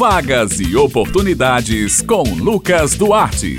Vagas e oportunidades com Lucas Duarte.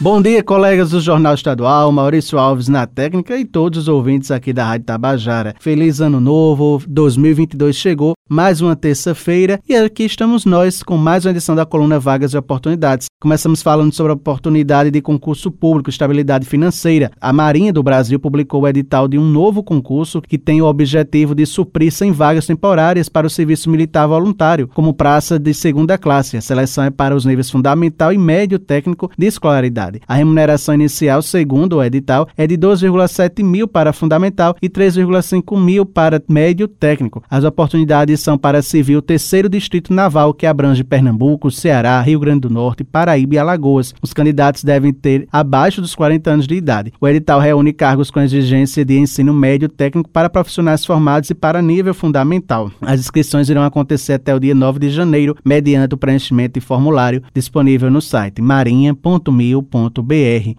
Bom dia, colegas do Jornal Estadual, Maurício Alves na técnica e todos os ouvintes aqui da Rádio Tabajara. Feliz ano novo, 2022 chegou, mais uma terça-feira e aqui estamos nós com mais uma edição da coluna Vagas e Oportunidades. Começamos falando sobre a oportunidade de concurso público, estabilidade financeira. A Marinha do Brasil publicou o edital de um novo concurso que tem o objetivo de suprir 100 vagas temporárias para o serviço militar voluntário, como praça de segunda classe. A seleção é para os níveis fundamental e médio técnico de escolaridade. A remuneração inicial, segundo o edital, é de 2,7 mil para fundamental e 3,5 mil para médio técnico. As oportunidades são para civil terceiro distrito naval, que abrange Pernambuco, Ceará, Rio Grande do Norte, Paraíba e Alagoas. Os candidatos devem ter abaixo dos 40 anos de idade. O edital reúne cargos com exigência de ensino médio técnico para profissionais formados e para nível fundamental. As inscrições irão acontecer até o dia 9 de janeiro, mediante o preenchimento de formulário disponível no site marinha.mil.com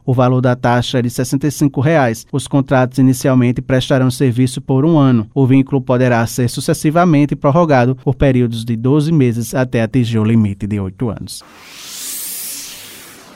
o valor da taxa é de 65 reais. Os contratos inicialmente prestarão serviço por um ano. O vínculo poderá ser sucessivamente prorrogado por períodos de 12 meses até atingir o limite de 8 anos.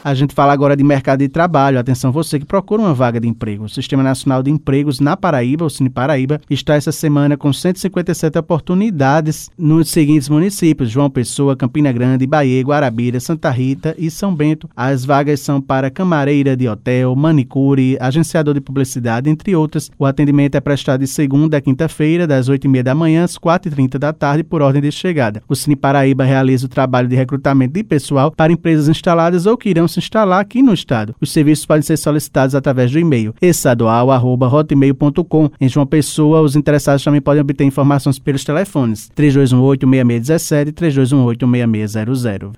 A gente fala agora de mercado de trabalho. Atenção, você que procura uma vaga de emprego. O Sistema Nacional de Empregos na Paraíba, o Cine Paraíba, está essa semana com 157 oportunidades nos seguintes municípios: João Pessoa, Campina Grande, Bahia, Guarabira, Santa Rita e São Bento. As vagas são para camareira de hotel, manicure, agenciador de publicidade, entre outras. O atendimento é prestado de segunda a quinta-feira, das 8h30 da manhã às 4h30 da tarde, por ordem de chegada. O Cine Paraíba realiza o trabalho de recrutamento de pessoal para empresas instaladas ou que irão se instalar aqui no estado. Os serviços podem ser solicitados através do e-mail estadual@hotmail.com. Em João Pessoa, os interessados também podem obter informações pelos telefones 3218 6617 e 3218 6600.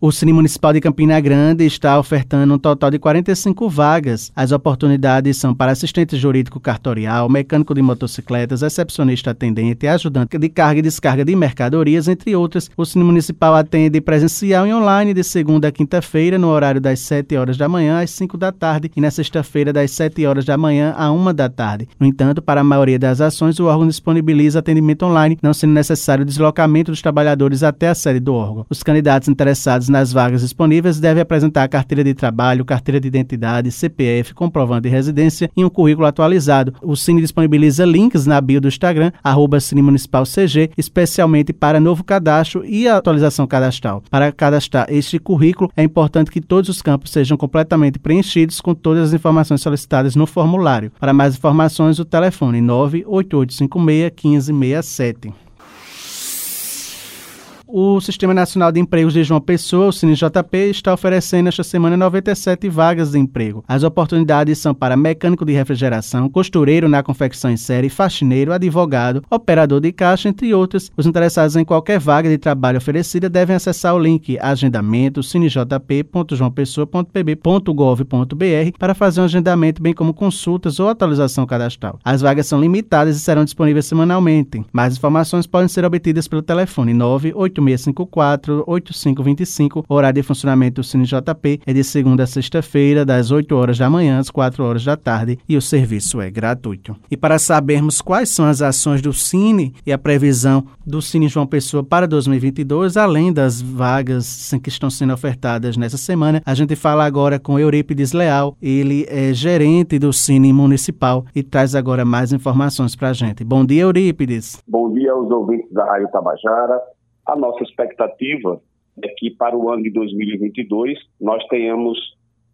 O Cine Municipal de Campina Grande está ofertando um total de 45 vagas. As oportunidades são para assistente jurídico cartorial, mecânico de motocicletas, recepcionista atendente, ajudante de carga e descarga de mercadorias, entre outras. O Cine Municipal atende presencial e online de segunda a quinta-feira, no horário das 7 horas da manhã às 5 da tarde e na sexta-feira das 7 horas da manhã à 1 da tarde. No entanto, para a maioria das ações, o órgão disponibiliza atendimento online, não sendo necessário o deslocamento dos trabalhadores até a sede do órgão. Os candidatos interessados nas vagas disponíveis deve apresentar carteira de trabalho, carteira de identidade, CPF, comprovante de residência e um currículo atualizado. O Cine disponibiliza links na bio do Instagram, arroba Cine Municipal CG, especialmente para novo cadastro e atualização cadastral. Para cadastrar este currículo, é importante que todos os campos sejam completamente preenchidos com todas as informações solicitadas no formulário. Para mais informações, o telefone 98856 1567. O Sistema Nacional de Empregos de João Pessoa, o CineJP, está oferecendo esta semana 97 vagas de emprego. As oportunidades são para mecânico de refrigeração, costureiro na confecção em série, faxineiro, advogado, operador de caixa, entre outros. Os interessados em qualquer vaga de trabalho oferecida devem acessar o link agendamento cinejp.joaopessoa.pb.gov.br para fazer um agendamento, bem como consultas ou atualização cadastral. As vagas são limitadas e serão disponíveis semanalmente. Mais informações podem ser obtidas pelo telefone 98 8654-8525. O horário de funcionamento do Cine JP é de segunda a sexta-feira, das 8 horas da manhã às 4 horas da tarde e o serviço é gratuito. E para sabermos quais são as ações do Cine e a previsão do Cine João Pessoa para 2022, além das vagas que estão sendo ofertadas nessa semana, a gente fala agora com Eurípides Leal. Ele é gerente do Cine Municipal e traz agora mais informações para a gente. Bom dia, Eurípides. Bom dia aos ouvintes da Rádio Tabajara. A nossa expectativa é que para o ano de 2022 nós tenhamos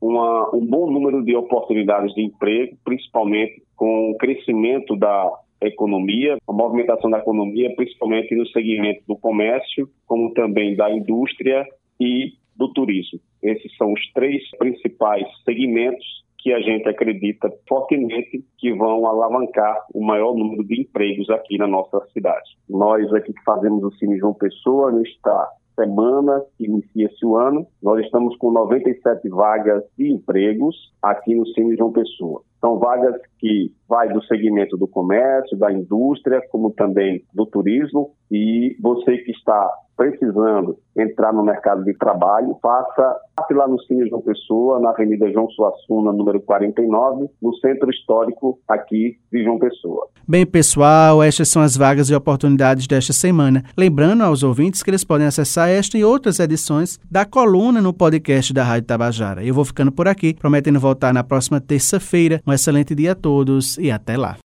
uma, um bom número de oportunidades de emprego, principalmente com o crescimento da economia, a movimentação da economia, principalmente no segmento do comércio, como também da indústria e do turismo. Esses são os três principais segmentos que a gente acredita fortemente que vão alavancar o maior número de empregos aqui na nossa cidade. Nós aqui que fazemos o Cine João Pessoa, nesta semana que inicia-se o ano, nós estamos com 97 vagas de empregos aqui no Cine João Pessoa. São vagas que vai do segmento do comércio, da indústria, como também do turismo. E você que está precisando entrar no mercado de trabalho, faça lá no Cine João Pessoa, na Avenida João Suassuna, número 49, no Centro Histórico aqui de João Pessoa. Bem, pessoal, estas são as vagas e oportunidades desta semana. Lembrando aos ouvintes que eles podem acessar esta e outras edições da coluna no podcast da Rádio Tabajara. Eu vou ficando por aqui, prometendo voltar na próxima terça-feira. Um excelente dia a todos e até lá.